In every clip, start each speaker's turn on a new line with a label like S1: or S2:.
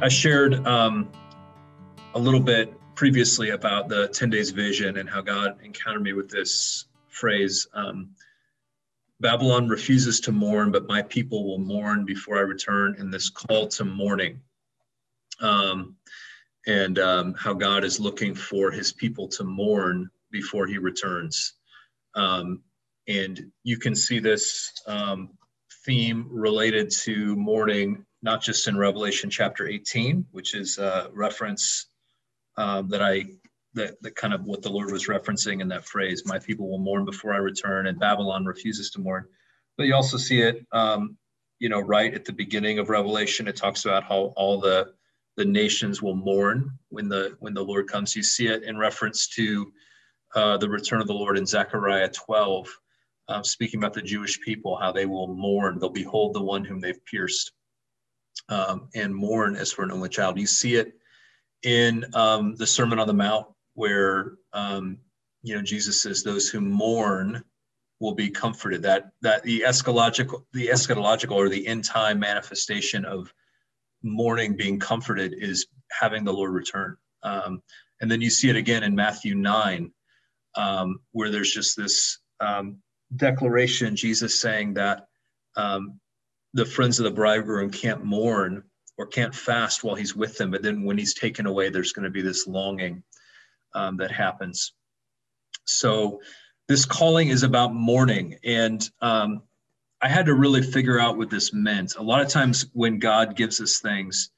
S1: I shared um, a little bit previously about the 10 days vision and how God encountered me with this phrase um, Babylon refuses to mourn, but my people will mourn before I return, in this call to mourning. Um, and um, how God is looking for his people to mourn before he returns. Um, and you can see this um, theme related to mourning, not just in Revelation chapter 18, which is a reference um, that I, that, that kind of what the Lord was referencing in that phrase, my people will mourn before I return, and Babylon refuses to mourn. But you also see it, um, you know, right at the beginning of Revelation, it talks about how all the the nations will mourn when the when the Lord comes. You see it in reference to uh, the return of the Lord in Zechariah 12, um, speaking about the Jewish people, how they will mourn. They'll behold the one whom they've pierced um, and mourn as for an only child. You see it in um, the Sermon on the Mount, where um, you know Jesus says, "Those who mourn will be comforted." That that the eschatological, the eschatological or the end time manifestation of mourning being comforted is having the Lord return. Um, and then you see it again in Matthew 9, um, where there's just this um, declaration, Jesus saying that um, the friends of the bridegroom can't mourn or can't fast while he's with them. But then when he's taken away, there's going to be this longing um, that happens. So this calling is about mourning. And um, I had to really figure out what this meant. A lot of times when God gives us things,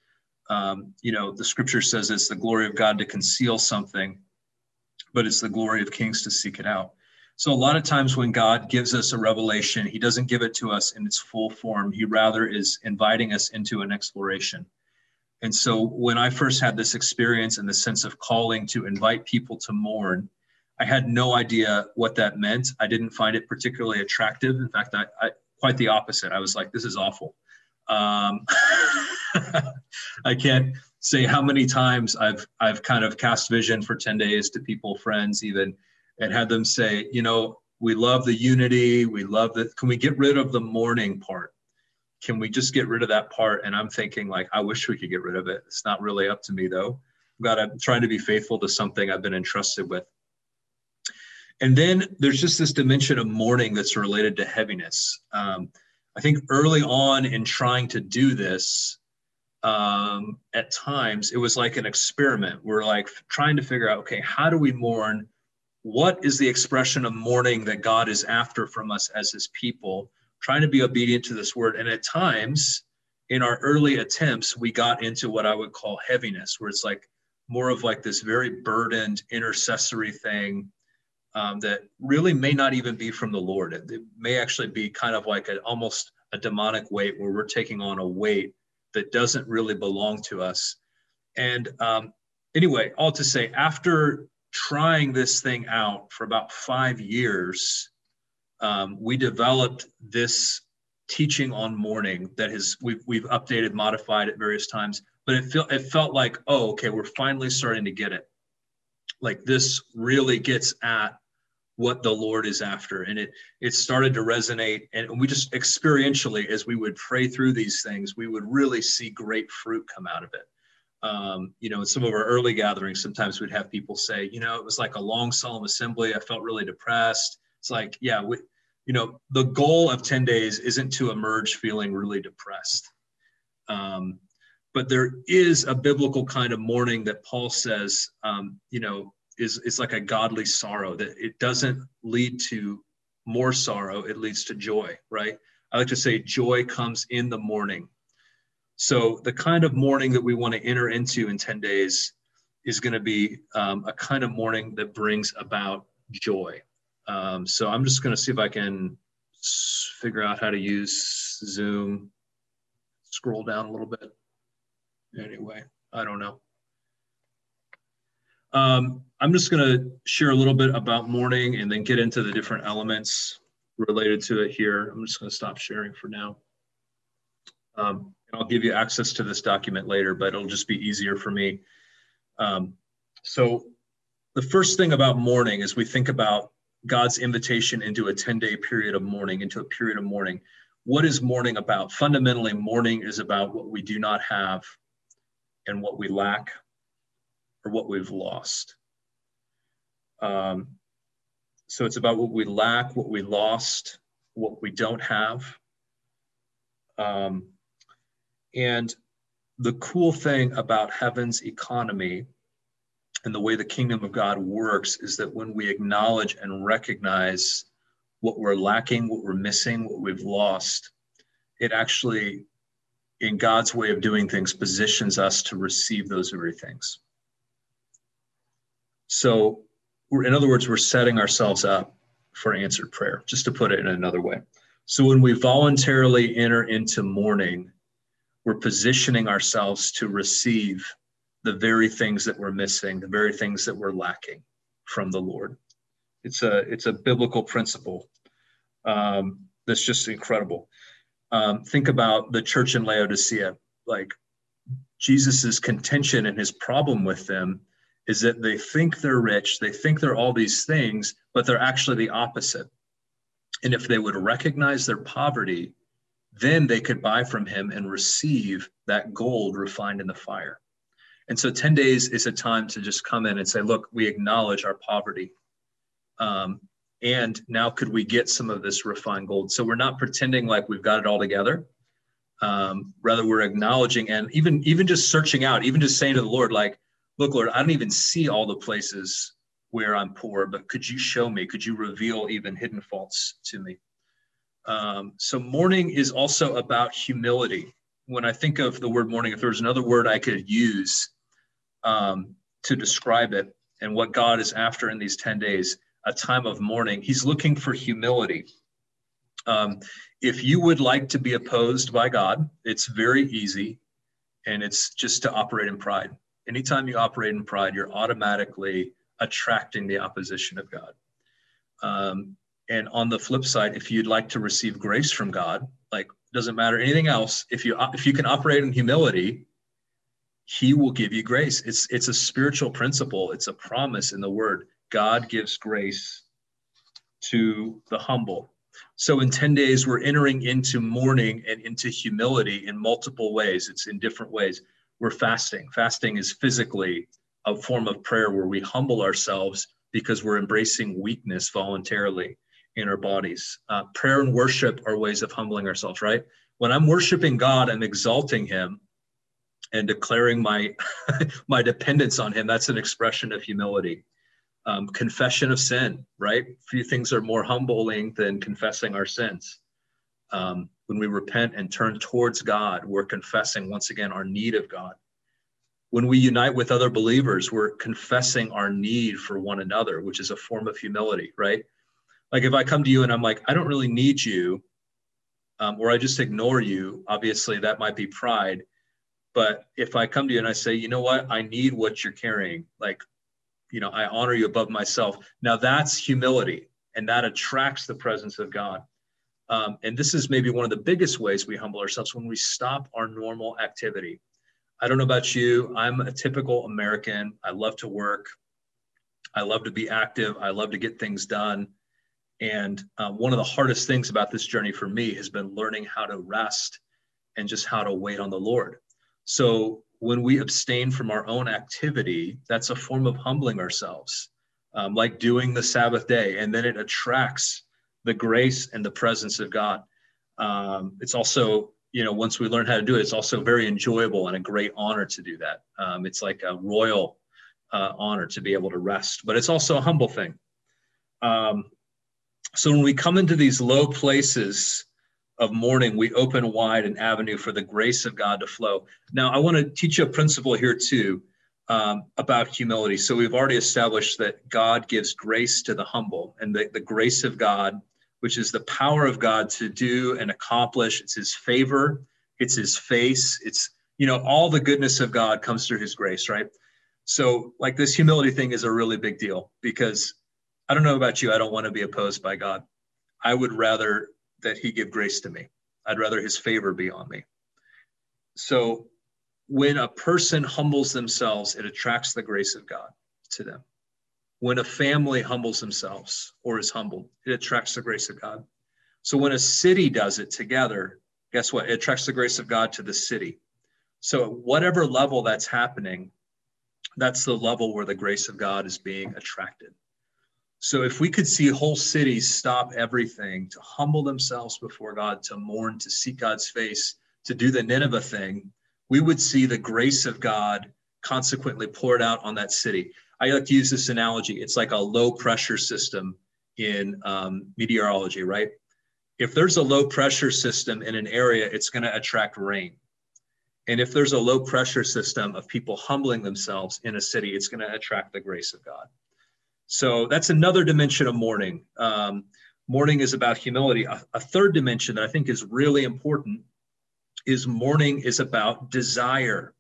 S1: um, you know, the scripture says it's the glory of God to conceal something, but it's the glory of kings to seek it out. So a lot of times when God gives us a revelation, he doesn't give it to us in its full form. He rather is inviting us into an exploration. And so when I first had this experience and the sense of calling to invite people to mourn, I had no idea what that meant. I didn't find it particularly attractive. In fact, I, I quite the opposite. I was like, this is awful. Um, I can't say how many times I've I've kind of cast vision for 10 days to people, friends, even, and had them say, you know, we love the unity, we love that. Can we get rid of the mourning part? Can we just get rid of that part? And I'm thinking, like, I wish we could get rid of it. It's not really up to me though. I've got to trying to be faithful to something I've been entrusted with. And then there's just this dimension of mourning that's related to heaviness. Um, I think early on in trying to do this, um, at times it was like an experiment. We're like trying to figure out, okay, how do we mourn? What is the expression of mourning that God is after from us as his people? Trying to be obedient to this word. And at times in our early attempts, we got into what I would call heaviness, where it's like more of like this very burdened intercessory thing um, that really may not even be from the Lord. It, it may actually be kind of like a, almost a demonic weight where we're taking on a weight that doesn't really belong to us. And um, anyway, all to say, after trying this thing out for about five years, um, we developed this teaching on mourning that has we've we've updated, modified at various times. But it felt it felt like, oh, okay, we're finally starting to get it. Like this really gets at what the Lord is after. And it it started to resonate. And we just experientially, as we would pray through these things, we would really see great fruit come out of it. Um, you know, in some of our early gatherings, sometimes we'd have people say, you know, it was like a long solemn assembly. I felt really depressed. It's like, yeah, we, you know, the goal of 10 days isn't to emerge feeling really depressed. Um, but there is a biblical kind of mourning that Paul says, um, you know, is is like a godly sorrow that it doesn't lead to more sorrow it leads to joy right i like to say joy comes in the morning so the kind of mourning that we want to enter into in 10 days is going to be um, a kind of mourning that brings about joy um, so i'm just going to see if i can figure out how to use zoom scroll down a little bit anyway i don't know um, I'm just going to share a little bit about mourning and then get into the different elements related to it here. I'm just going to stop sharing for now. Um, I'll give you access to this document later, but it'll just be easier for me. Um, so the first thing about mourning is we think about God's invitation into a 10 day period of mourning, into a period of mourning. What is mourning about? Fundamentally, mourning is about what we do not have and what we lack or what we've lost. Um, so it's about what we lack, what we lost, what we don't have. Um, and the cool thing about heaven's economy and the way the kingdom of God works is that when we acknowledge and recognize what we're lacking, what we're missing, what we've lost, it actually, in God's way of doing things, positions us to receive those very things. So, in other words, we're setting ourselves up for answered prayer, just to put it in another way. So, when we voluntarily enter into mourning, we're positioning ourselves to receive the very things that we're missing, the very things that we're lacking from the Lord. It's a it's a biblical principle um, that's just incredible. Um, think about the church in Laodicea. Like Jesus's contention and his problem with them is that they think they're rich, they think they're all these things, but they're actually the opposite. And if they would recognize their poverty, then they could buy from him and receive that gold refined in the fire. And so 10 days is a time to just come in and say, look, we acknowledge our poverty. Um, and now could we get some of this refined gold? So we're not pretending like we've got it all together. Um, rather, we're acknowledging and even even just searching out, even just saying to the Lord, like, look, Lord, I don't even see all the places where I'm poor, but could you show me? Could you reveal even hidden faults to me? Um, so mourning is also about humility. When I think of the word mourning, if there's another word I could use um, to describe it and what God is after in these 10 days, a time of mourning. He's looking for humility. Um, if you would like to be opposed by God, it's very easy, and it's just to operate in pride. Anytime you operate in pride, you're automatically attracting the opposition of God. Um, and on the flip side, if you'd like to receive grace from God, like doesn't matter anything else, if you if you can operate in humility, he will give you grace. It's it's a spiritual principle. It's a promise in the word. God gives grace to the humble. So in 10 days, we're entering into mourning and into humility in multiple ways. It's in different ways. We're fasting. Fasting is physically a form of prayer where we humble ourselves because we're embracing weakness voluntarily in our bodies. Uh, prayer and worship are ways of humbling ourselves, right? When I'm worshiping God, I'm exalting Him and declaring my my dependence on him. That's an expression of humility. Um, confession of sin right? Few things are more humbling than confessing our sins. Um, when we repent and turn towards god we're confessing once again our need of god. When we unite with other believers we're confessing our need for one another which is a form of humility right like if i come to you and i'm like i don't really need you um, or i just ignore you obviously that might be pride but if I come to you and I say, you know what, I need what you're carrying, like, you know, I honor you above myself. Now that's humility and that attracts the presence of God. Um, and this is maybe one of the biggest ways we humble ourselves when we stop our normal activity. I don't know about you. I'm a typical American. I love to work. I love to be active. I love to get things done. And uh, one of the hardest things about this journey for me has been learning how to rest and just how to wait on the Lord. So when we abstain from our own activity, that's a form of humbling ourselves, um, like doing the Sabbath day, and then it attracts the grace and the presence of God. Um, it's also, you know, once we learn how to do it, it's also very enjoyable and a great honor to do that. Um, it's like a royal uh, honor to be able to rest, but it's also a humble thing. Um, so when we come into these low places, of mourning, we open wide an avenue for the grace of God to flow. Now, I want to teach you a principle here too um, about humility. So we've already established that God gives grace to the humble, and the, the grace of God, which is the power of God to do and accomplish, it's His favor, it's His face, it's you know all the goodness of God comes through His grace, right? So like this humility thing is a really big deal because I don't know about you, I don't want to be opposed by God. I would rather that he give grace to me. I'd rather his favor be on me. So when a person humbles themselves, it attracts the grace of God to them. When a family humbles themselves or is humbled, it attracts the grace of God. So when a city does it together, guess what? It attracts the grace of God to the city. So, at whatever level that's happening, that's the level where the grace of God is being attracted. So, if we could see whole cities stop everything to humble themselves before God, to mourn, to seek God's face, to do the Nineveh thing, we would see the grace of God consequently poured out on that city. I like to use this analogy. It's like a low pressure system in um, meteorology, right? If there's a low pressure system in an area, it's going to attract rain. And if there's a low pressure system of people humbling themselves in a city, it's going to attract the grace of God. So that's another dimension of mourning. Um, mourning is about humility. A, a third dimension that I think is really important is mourning is about desire,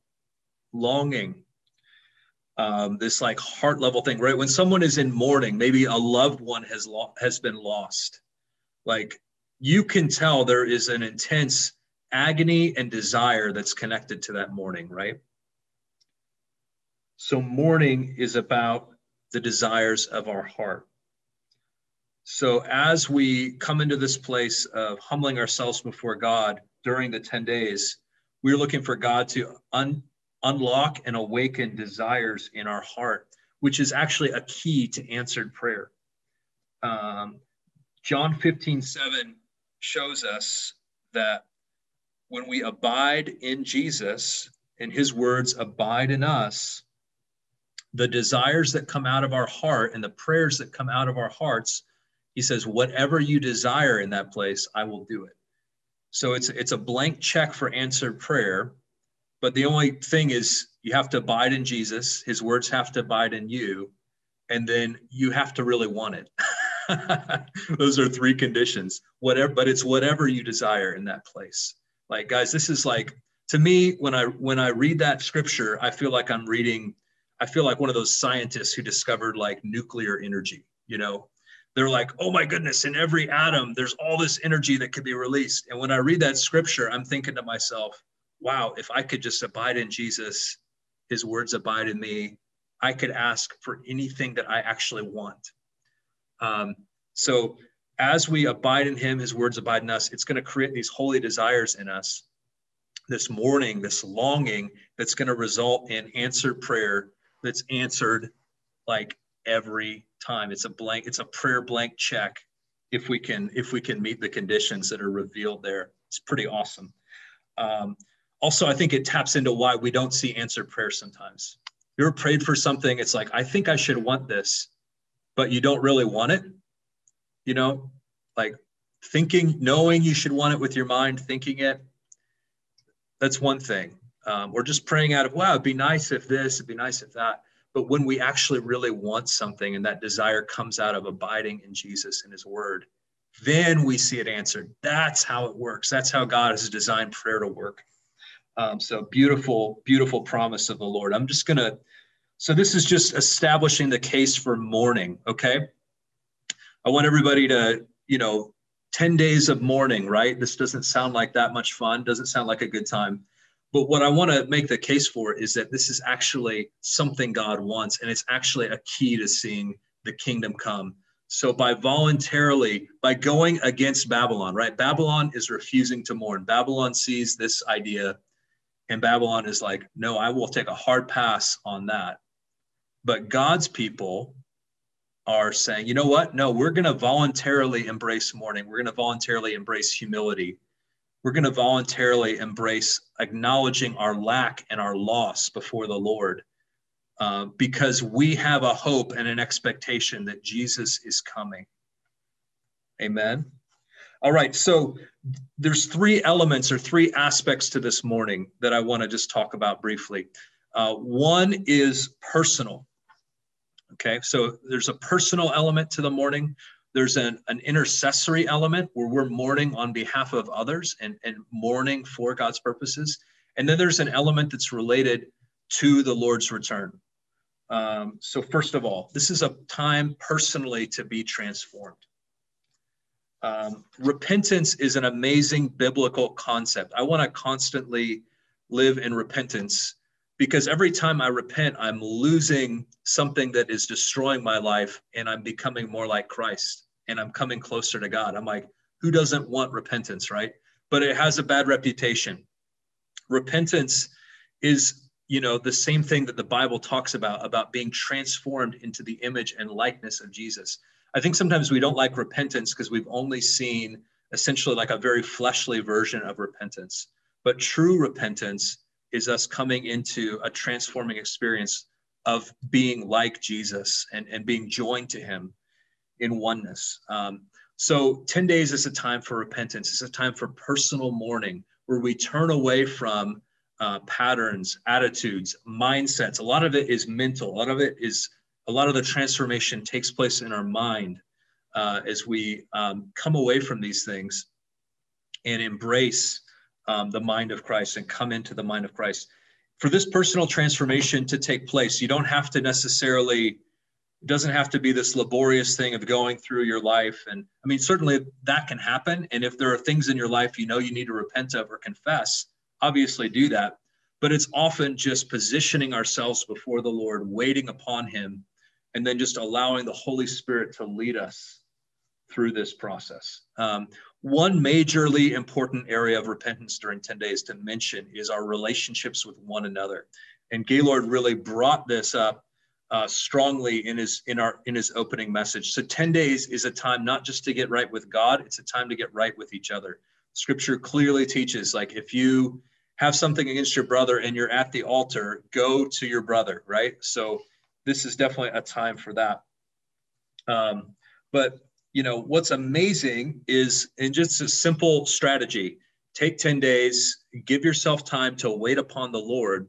S1: longing, um, this like heart level thing, right? When someone is in mourning, maybe a loved one has lo- has been lost, like you can tell there is an intense agony and desire that's connected to that mourning, right? So mourning is about the desires of our heart. So as we come into this place of humbling ourselves before God during the 10 days, we're looking for God to un- unlock and awaken desires in our heart, which is actually a key to answered prayer. Um, John 15, 7 shows us that when we abide in Jesus and his words abide in us, the desires that come out of our heart and the prayers that come out of our hearts, he says, whatever you desire in that place, I will do it. So it's it's a blank check for answered prayer, but the only thing is you have to abide in Jesus, his words have to abide in you, and then you have to really want it. Those are three conditions. Whatever, but it's whatever you desire in that place. Like guys, this is like to me when I when I read that scripture, I feel like I'm reading I feel like one of those scientists who discovered like nuclear energy, you know. They're like, "Oh my goodness, in every atom there's all this energy that could be released." And when I read that scripture, I'm thinking to myself, "Wow, if I could just abide in Jesus, his words abide in me, I could ask for anything that I actually want." Um, so as we abide in him, his words abide in us, it's going to create these holy desires in us, this mourning, this longing that's going to result in answered prayer that's answered like every time. It's a blank, it's a prayer blank check if we can if we can meet the conditions that are revealed there. It's pretty awesome. Um, also, I think it taps into why we don't see answered prayer sometimes. You ever prayed for something? It's like, I think I should want this, but you don't really want it you know, like thinking, knowing you should want it with your mind, thinking it. That's one thing. Um, or just praying out of, wow, it'd be nice if this, it'd be nice if that. But when we actually really want something and that desire comes out of abiding in Jesus and his word, then we see it answered. That's how it works. That's how God has designed prayer to work. Um, so beautiful, beautiful promise of the Lord. I'm just going to, so this is just establishing the case for mourning, okay? I want everybody to, you know, 10 days of mourning, right? This doesn't sound like that much fun, doesn't sound like a good time. But what I want to make the case for is that this is actually something God wants, and it's actually a key to seeing the kingdom come. So by voluntarily, by going against Babylon, right? Babylon is refusing to mourn. Babylon sees this idea, and Babylon is like, no, I will take a hard pass on that. But God's people are saying, you know what? No, we're going to voluntarily embrace mourning. We're going to voluntarily embrace humility. We're going to voluntarily embrace acknowledging our lack and our loss before the Lord uh, because we have a hope and an expectation that Jesus is coming. Amen. All right, so there's three elements or three aspects to this mourning that I want to just talk about briefly. Uh, one is personal. Okay, so there's a personal element to the mourning. There's an, an intercessory element where we're mourning on behalf of others and, and mourning for God's purposes. And then there's an element that's related to the Lord's return. Um, so, first of all, this is a time personally to be transformed. Um, repentance is an amazing biblical concept. I want to constantly live in repentance because every time I repent, I'm losing something that is destroying my life and I'm becoming more like Christ and I'm coming closer to God. I'm like, who doesn't want repentance, right? But it has a bad reputation. Repentance is you know the same thing that the bible talks about about being transformed into the image and likeness of jesus i think sometimes we don't like repentance because we've only seen essentially like a very fleshly version of repentance but true repentance is us coming into a transforming experience of being like jesus and, and being joined to him in oneness um, so 10 days is a time for repentance it's a time for personal mourning where we turn away from uh, patterns, attitudes, mindsets. A lot of it is mental. A lot of it is a lot of the transformation takes place in our mind uh, as we um, come away from these things and embrace um, the mind of Christ and come into the mind of Christ. For this personal transformation to take place, you don't have to necessarily, doesn't have to be this laborious thing of going through your life. And I mean, certainly that can happen. And if there are things in your life you know you need to repent of or confess, obviously do that, but it's often just positioning ourselves before the Lord, waiting upon Him, and then just allowing the Holy Spirit to lead us through this process. Um, one majorly important area of repentance during 10 days to mention is our relationships with one another. And Gaylord really brought this up uh, strongly in his in our in his opening message. So 10 days is a time not just to get right with God, it's a time to get right with each other. Scripture clearly teaches like if you have something against your brother and you're at the altar, go to your brother, right? So this is definitely a time for that. Um, but you know what's amazing is in just a simple strategy take 10 days give yourself time to wait upon the lord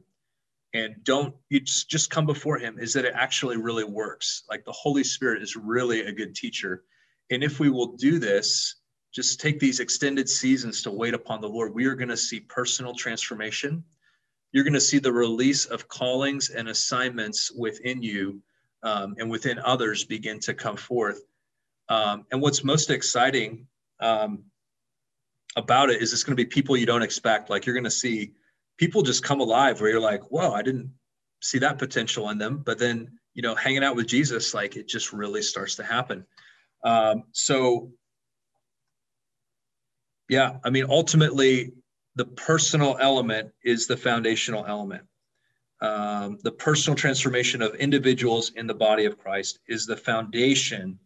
S1: and don't you just, just come before him is that it actually really works like the holy spirit is really a good teacher and if we will do this just take these extended seasons to wait upon the Lord, we are going to see personal transformation. You're going to see the release of callings and assignments within you um, and within others begin to come forth. Um, and what's most exciting um, about it is it's going to be people you don't expect. Like you're going to see people just come alive where you're like, whoa, I didn't see that potential in them. But then, you know, hanging out with Jesus, like it just really starts to happen. Um, so yeah, I mean, ultimately, the personal element is the foundational element. Um, the personal transformation of individuals in the body of Christ is the foundation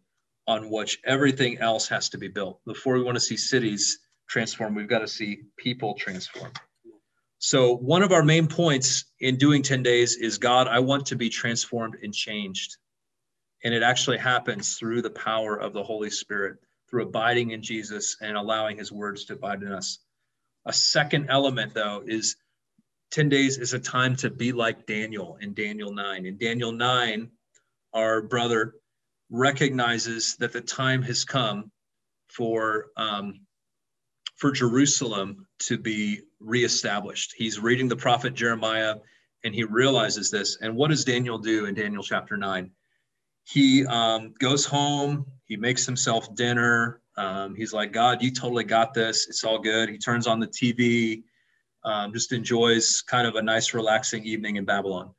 S1: on which everything else has to be built. Before we want to see cities transform, we've got to see people transform. So, one of our main points in doing 10 days is God, I want to be transformed and changed. And it actually happens through the power of the Holy Spirit through abiding in Jesus and allowing his words to abide in us. A second element, though, is 10 days is a time to be like Daniel in Daniel 9. In Daniel 9, our brother recognizes that the time has come for, um, for Jerusalem to be reestablished. He's reading the prophet Jeremiah and he realizes this. And what does Daniel do in Daniel chapter 9? He um, goes home, he makes himself dinner. Um, he's like, God, you totally got this. It's all good. He turns on the TV, um, just enjoys kind of a nice, relaxing evening in Babylon.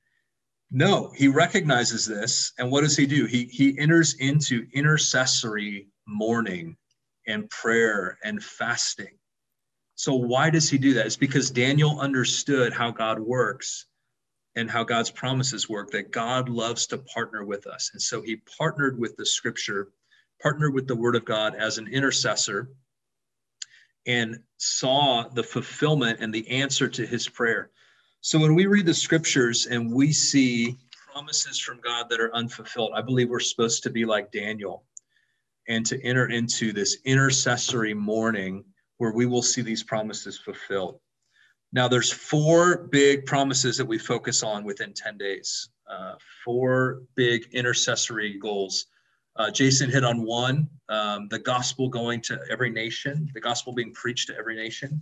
S1: No, he recognizes this. And what does he do? He, he enters into intercessory mourning and prayer and fasting. So, why does he do that? It's because Daniel understood how God works and how God's promises work, that God loves to partner with us. And so he partnered with the scripture partnered with the Word of God as an intercessor and saw the fulfillment and the answer to his prayer. So when we read the scriptures and we see promises from God that are unfulfilled, I believe we're supposed to be like Daniel and to enter into this intercessory mourning where we will see these promises fulfilled. Now, there's four big promises that we focus on within 10 days, uh, four big intercessory goals uh, Jason hit on one, um, the gospel going to every nation, the gospel being preached to every nation.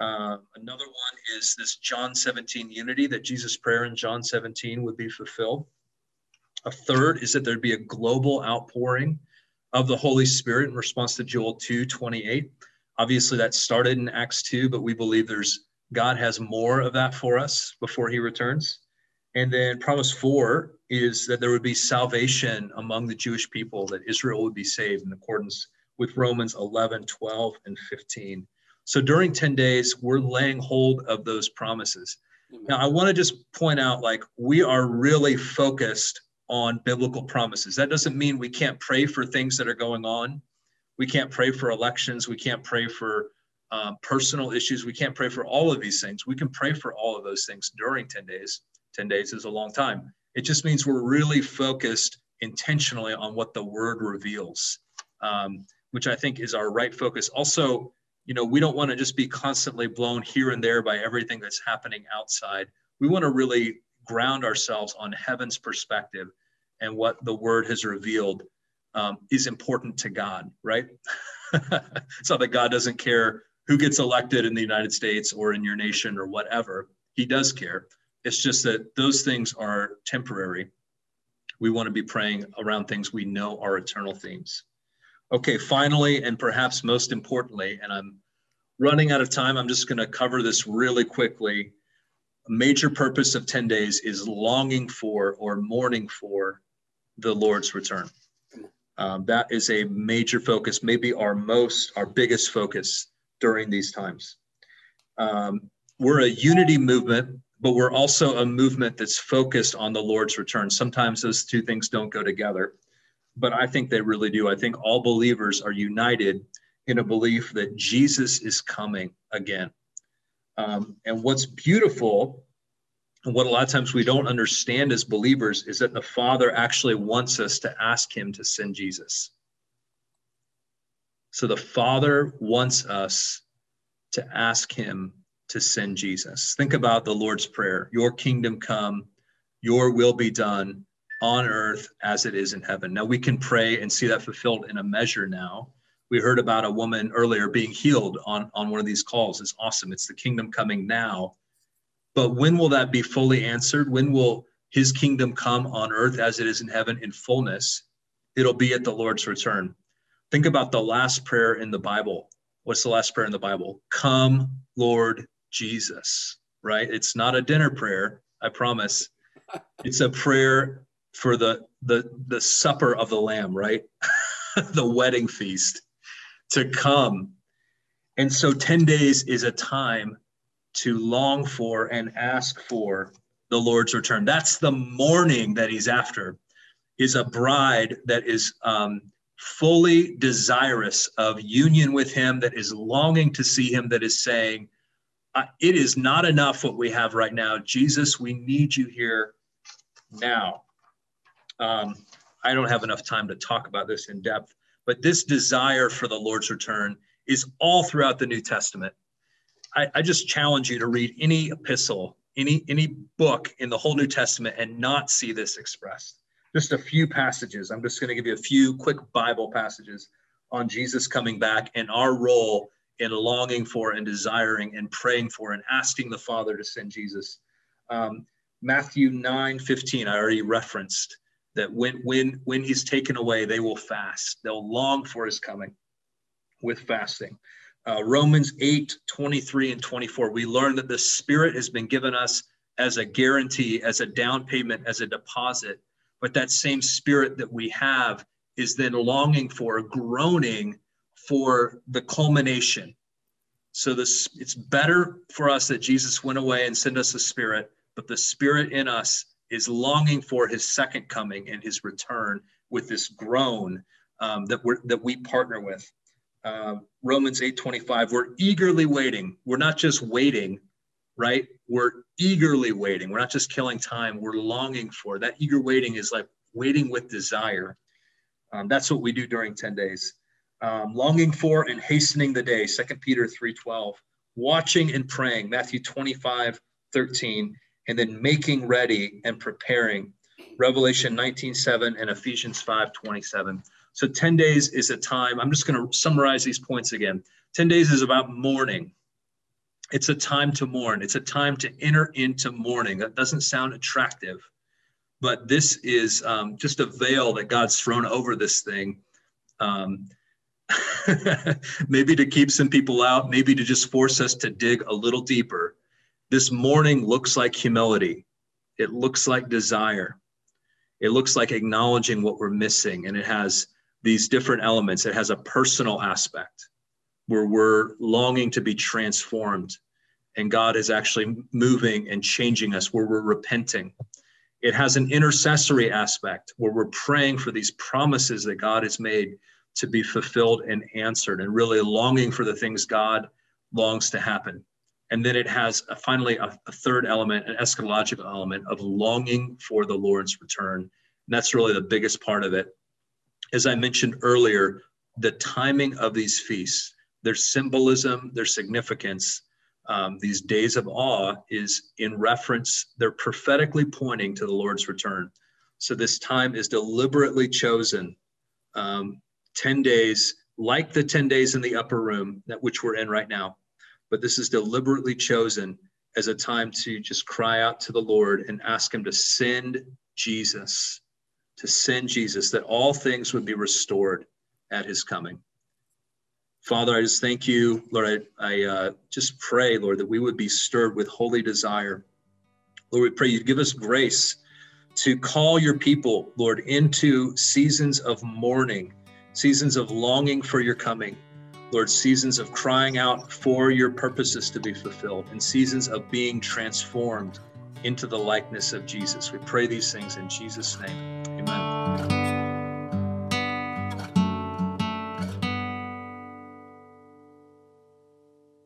S1: Uh, another one is this John 17 unity, that Jesus' prayer in John 17 would be fulfilled. A third is that there'd be a global outpouring of the Holy Spirit in response to Joel 2 28. Obviously, that started in Acts 2, but we believe there's God has more of that for us before he returns. And then promise four is that there would be salvation among the Jewish people, that Israel would be saved in accordance with Romans 11, 12, and 15. So during 10 days, we're laying hold of those promises. Now, I want to just point out like we are really focused on biblical promises. That doesn't mean we can't pray for things that are going on. We can't pray for elections. We can't pray for um, personal issues. We can't pray for all of these things. We can pray for all of those things during 10 days. 10 days is a long time. It just means we're really focused intentionally on what the word reveals, um, which I think is our right focus. Also, you know, we don't want to just be constantly blown here and there by everything that's happening outside. We want to really ground ourselves on heaven's perspective and what the word has revealed um, is important to God, right? it's not that God doesn't care who gets elected in the United States or in your nation or whatever. He does care. It's just that those things are temporary. We want to be praying around things we know are eternal themes. Okay, finally, and perhaps most importantly, and I'm running out of time, I'm just going to cover this really quickly. A major purpose of 10 days is longing for or mourning for the Lord's return. Um, that is a major focus, maybe our most, our biggest focus during these times. Um, we're a unity movement, but we're also a movement that's focused on the Lord's return. Sometimes those two things don't go together but I think they really do. I think all believers are united in a belief that Jesus is coming again. Um, and what's beautiful, and what a lot of times we don't understand as believers, is that the Father actually wants us to ask Him to send Jesus. So the Father wants us to ask Him to send Jesus. Think about the Lord's Prayer Your kingdom come, your will be done on earth as it is in heaven. Now we can pray and see that fulfilled in a measure now. We heard about a woman earlier being healed on, on one of these calls. It's awesome. It's the kingdom coming now. But when will that be fully answered? When will his kingdom come on earth as it is in heaven in fullness? It'll be at the Lord's return. Think about the last prayer in the Bible. What's the last prayer in the Bible? Come, Lord Jesus, right? It's not a dinner prayer, I promise. It's a prayer for the the the supper of the lamb right? The wedding feast to come. And so 10 days is a time to long for and ask for the lord's return. That's the mourning that he's after. Is a bride that is um, fully desirous of union with him that is longing to see him that is saying it is not enough what we have right now. Jesus we need you here now um, I don't have enough time to talk about this in depth, but this desire for the Lord's return is all throughout the New Testament. I, I just challenge you to read any epistle, any any book in the whole New Testament, and not see this expressed. Just a few passages. I'm just going to give you a few quick Bible passages on Jesus coming back and our role in longing for and desiring and praying for and asking the Father to send Jesus. Um, Matthew 9 15, I already referenced that when when when he's taken away they will fast. They'll long for his coming with fasting. Uh, romans 8 23 and 24 we learn that the spirit has been given us as a guarantee as a down payment as a deposit. But that same spirit that we have is then longing for groaning for the culmination. So this it's better for us that jesus went away and sent us the spirit but the spirit in us is longing for his second coming and his return with this groan um, that, we that we partner with. Uh, Romans 8:25, we're eagerly waiting. We're not just waiting, right? We're eagerly waiting. We're not just killing time. We're longing for that. Eager waiting is like waiting with desire. Um, that's what we do during 10 days. Um, longing for and hastening the day, 2 Peter 3:12. Watching and praying, Matthew 25, 13 and then making ready and preparing. Revelation 19:7 and Ephesians 5:27. So 10 days is a time. I'm just going to summarize these points again. 10 days is about mourning. It's a time to mourn. It's a time to enter into mourning. That doesn't sound attractive, but this is um, just a veil that God's thrown over this thing. Um, maybe to keep some people out, maybe to just force us to dig a little deeper this mourning looks like humility, it looks like desire, it looks like acknowledging what we're missing, and it has these different elements. It has a personal aspect where we're longing to be transformed and God is actually moving and changing us where we're repenting. It has an intercessory aspect where we're praying for these promises that God has made to be fulfilled and answered, and really longing for the things God longs to happen. And then it has a, finally a, a, third element, an eschatological element of longing for the Lord's return. And that's really the biggest part of it. As I mentioned earlier, the timing of these feasts, their symbolism, their significance, um, these days of awe is in reference, they're prophetically pointing to the Lord's return. So this time is deliberately chosen. Um, 10 days, like the 10 days in the upper room, that which we're in right now. But this is deliberately chosen as a time to just cry out to the Lord and ask Him to send Jesus, to send Jesus, that all things would be restored at His coming. Father, I just thank you, Lord. I, I uh, just pray, Lord, that we would be stirred with holy desire. Lord, we pray you give us grace to call your people, Lord, into seasons of mourning, seasons of longing for your coming, Lord, seasons of crying out for your purposes to be fulfilled, and seasons of being transformed into the likeness of Jesus. We pray these things in Jesus' name. Amen.